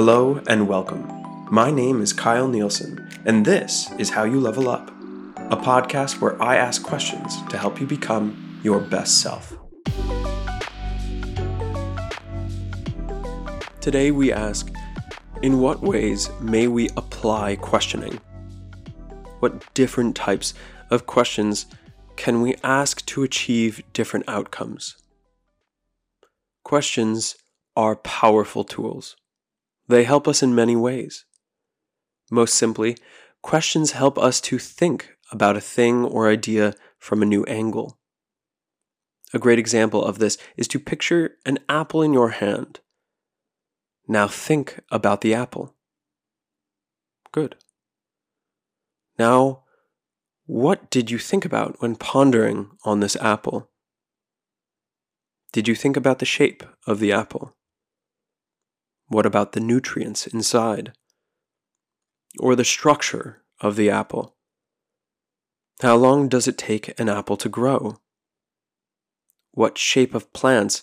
Hello and welcome. My name is Kyle Nielsen, and this is How You Level Up, a podcast where I ask questions to help you become your best self. Today we ask In what ways may we apply questioning? What different types of questions can we ask to achieve different outcomes? Questions are powerful tools. They help us in many ways. Most simply, questions help us to think about a thing or idea from a new angle. A great example of this is to picture an apple in your hand. Now think about the apple. Good. Now, what did you think about when pondering on this apple? Did you think about the shape of the apple? What about the nutrients inside? Or the structure of the apple? How long does it take an apple to grow? What shape of plants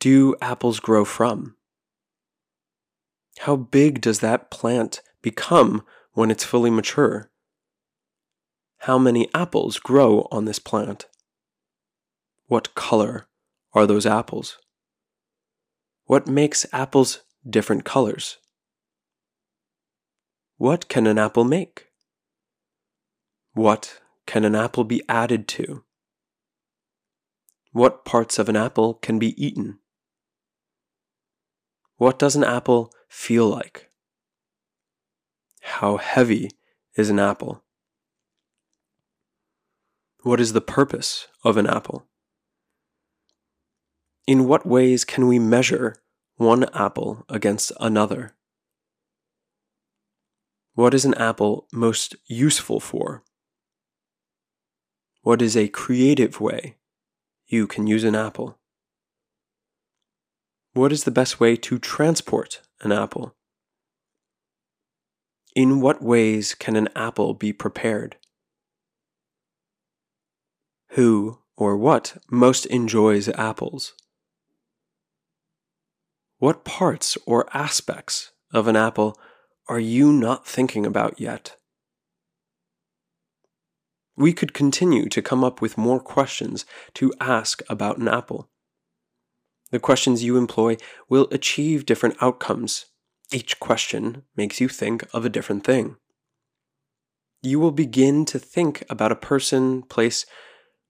do apples grow from? How big does that plant become when it's fully mature? How many apples grow on this plant? What color are those apples? What makes apples different colors. What can an apple make? What can an apple be added to? What parts of an apple can be eaten? What does an apple feel like? How heavy is an apple? What is the purpose of an apple? In what ways can we measure one apple against another. What is an apple most useful for? What is a creative way you can use an apple? What is the best way to transport an apple? In what ways can an apple be prepared? Who or what most enjoys apples? What parts or aspects of an apple are you not thinking about yet? We could continue to come up with more questions to ask about an apple. The questions you employ will achieve different outcomes. Each question makes you think of a different thing. You will begin to think about a person, place,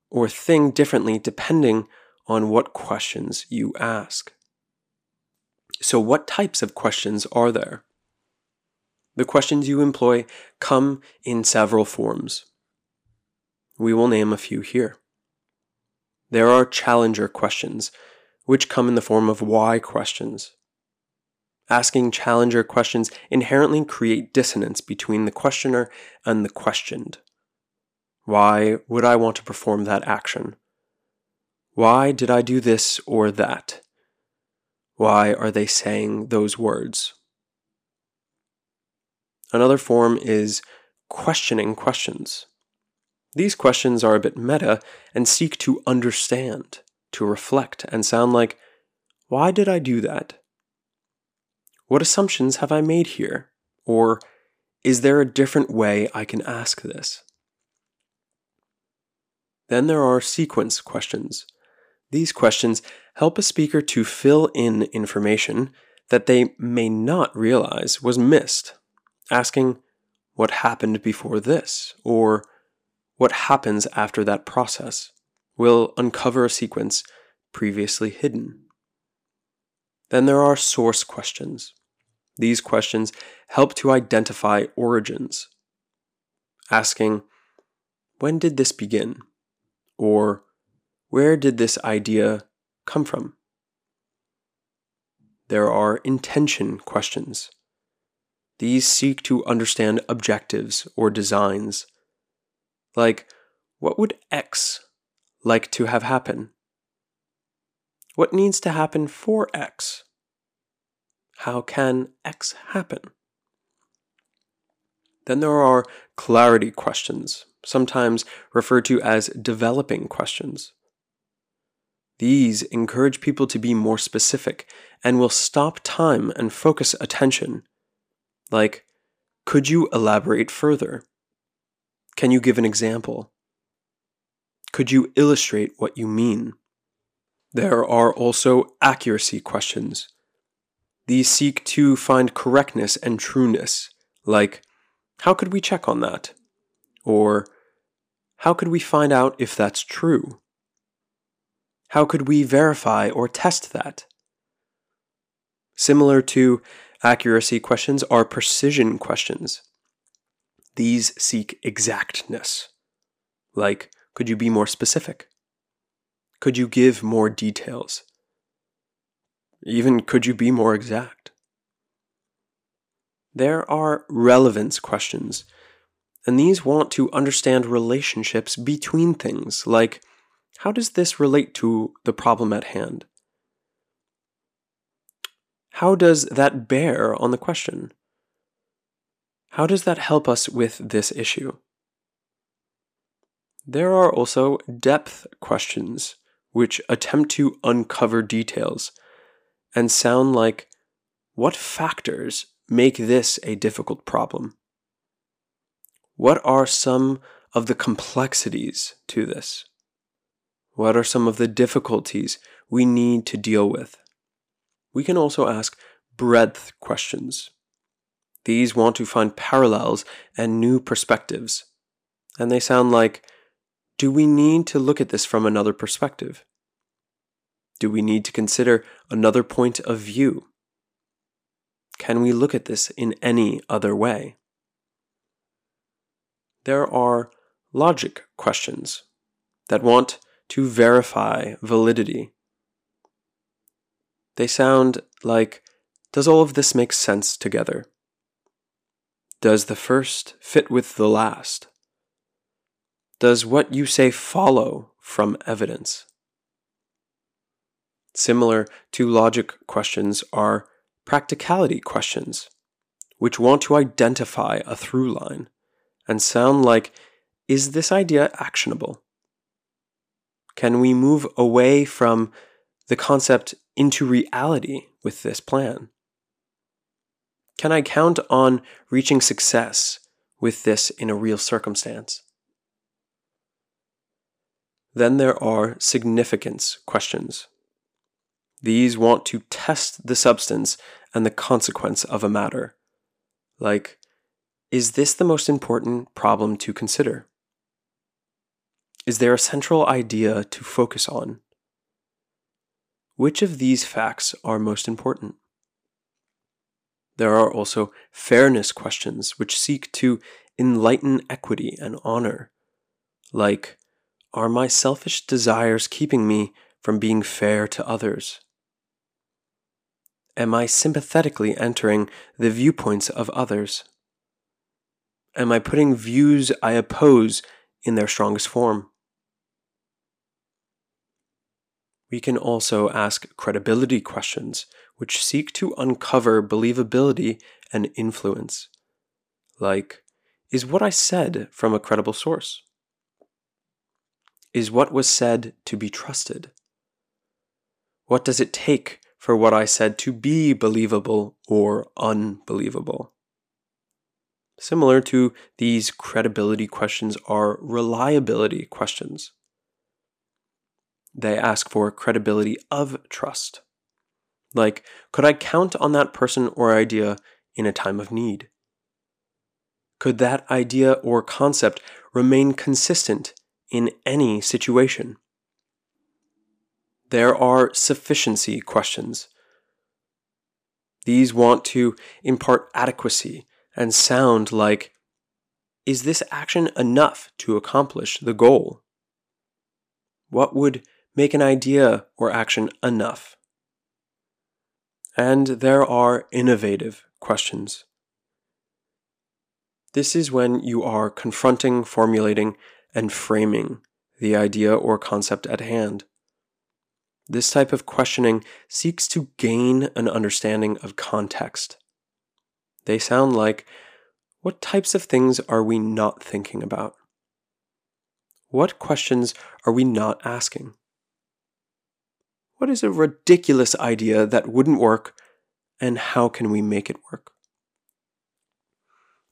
or thing differently depending on what questions you ask. So, what types of questions are there? The questions you employ come in several forms. We will name a few here. There are challenger questions, which come in the form of why questions. Asking challenger questions inherently create dissonance between the questioner and the questioned. Why would I want to perform that action? Why did I do this or that? Why are they saying those words? Another form is questioning questions. These questions are a bit meta and seek to understand, to reflect, and sound like, Why did I do that? What assumptions have I made here? Or, Is there a different way I can ask this? Then there are sequence questions. These questions help a speaker to fill in information that they may not realize was missed, asking, What happened before this? or What happens after that process? will uncover a sequence previously hidden. Then there are source questions. These questions help to identify origins, asking, When did this begin? or where did this idea come from? There are intention questions. These seek to understand objectives or designs. Like, what would X like to have happen? What needs to happen for X? How can X happen? Then there are clarity questions, sometimes referred to as developing questions. These encourage people to be more specific and will stop time and focus attention. Like, could you elaborate further? Can you give an example? Could you illustrate what you mean? There are also accuracy questions. These seek to find correctness and trueness, like, how could we check on that? Or, how could we find out if that's true? How could we verify or test that? Similar to accuracy questions are precision questions. These seek exactness. Like, could you be more specific? Could you give more details? Even could you be more exact? There are relevance questions, and these want to understand relationships between things, like how does this relate to the problem at hand? How does that bear on the question? How does that help us with this issue? There are also depth questions, which attempt to uncover details and sound like what factors make this a difficult problem? What are some of the complexities to this? What are some of the difficulties we need to deal with? We can also ask breadth questions. These want to find parallels and new perspectives. And they sound like Do we need to look at this from another perspective? Do we need to consider another point of view? Can we look at this in any other way? There are logic questions that want to verify validity. They sound like Does all of this make sense together? Does the first fit with the last? Does what you say follow from evidence? Similar to logic questions are practicality questions, which want to identify a through line and sound like Is this idea actionable? Can we move away from the concept into reality with this plan? Can I count on reaching success with this in a real circumstance? Then there are significance questions. These want to test the substance and the consequence of a matter. Like, is this the most important problem to consider? Is there a central idea to focus on? Which of these facts are most important? There are also fairness questions which seek to enlighten equity and honor, like, are my selfish desires keeping me from being fair to others? Am I sympathetically entering the viewpoints of others? Am I putting views I oppose in their strongest form? We can also ask credibility questions, which seek to uncover believability and influence. Like, is what I said from a credible source? Is what was said to be trusted? What does it take for what I said to be believable or unbelievable. Similar to these credibility questions are reliability questions. They ask for credibility of trust. Like, could I count on that person or idea in a time of need? Could that idea or concept remain consistent in any situation? there are sufficiency questions. These want to impart adequacy and sound like Is this action enough to accomplish the goal? What would make an idea or action enough? And there are innovative questions. This is when you are confronting, formulating, and framing the idea or concept at hand. This type of questioning seeks to gain an understanding of context. They sound like what types of things are we not thinking about? What questions are we not asking? What is a ridiculous idea that wouldn't work, and how can we make it work?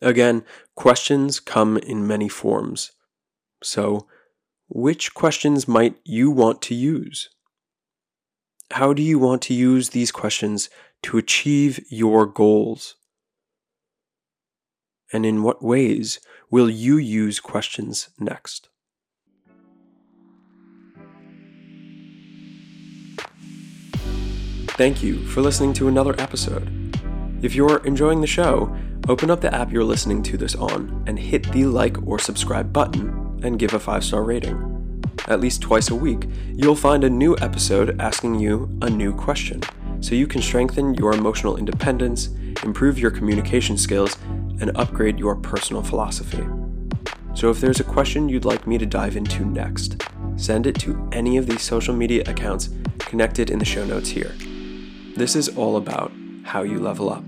Again, questions come in many forms. So, which questions might you want to use? How do you want to use these questions to achieve your goals? And in what ways will you use questions next? Thank you for listening to another episode. If you're enjoying the show, open up the app you're listening to this on and hit the like or subscribe button and give a five star rating. At least twice a week, you'll find a new episode asking you a new question so you can strengthen your emotional independence, improve your communication skills, and upgrade your personal philosophy. So if there's a question you'd like me to dive into next, send it to any of these social media accounts connected in the show notes here. This is all about how you level up.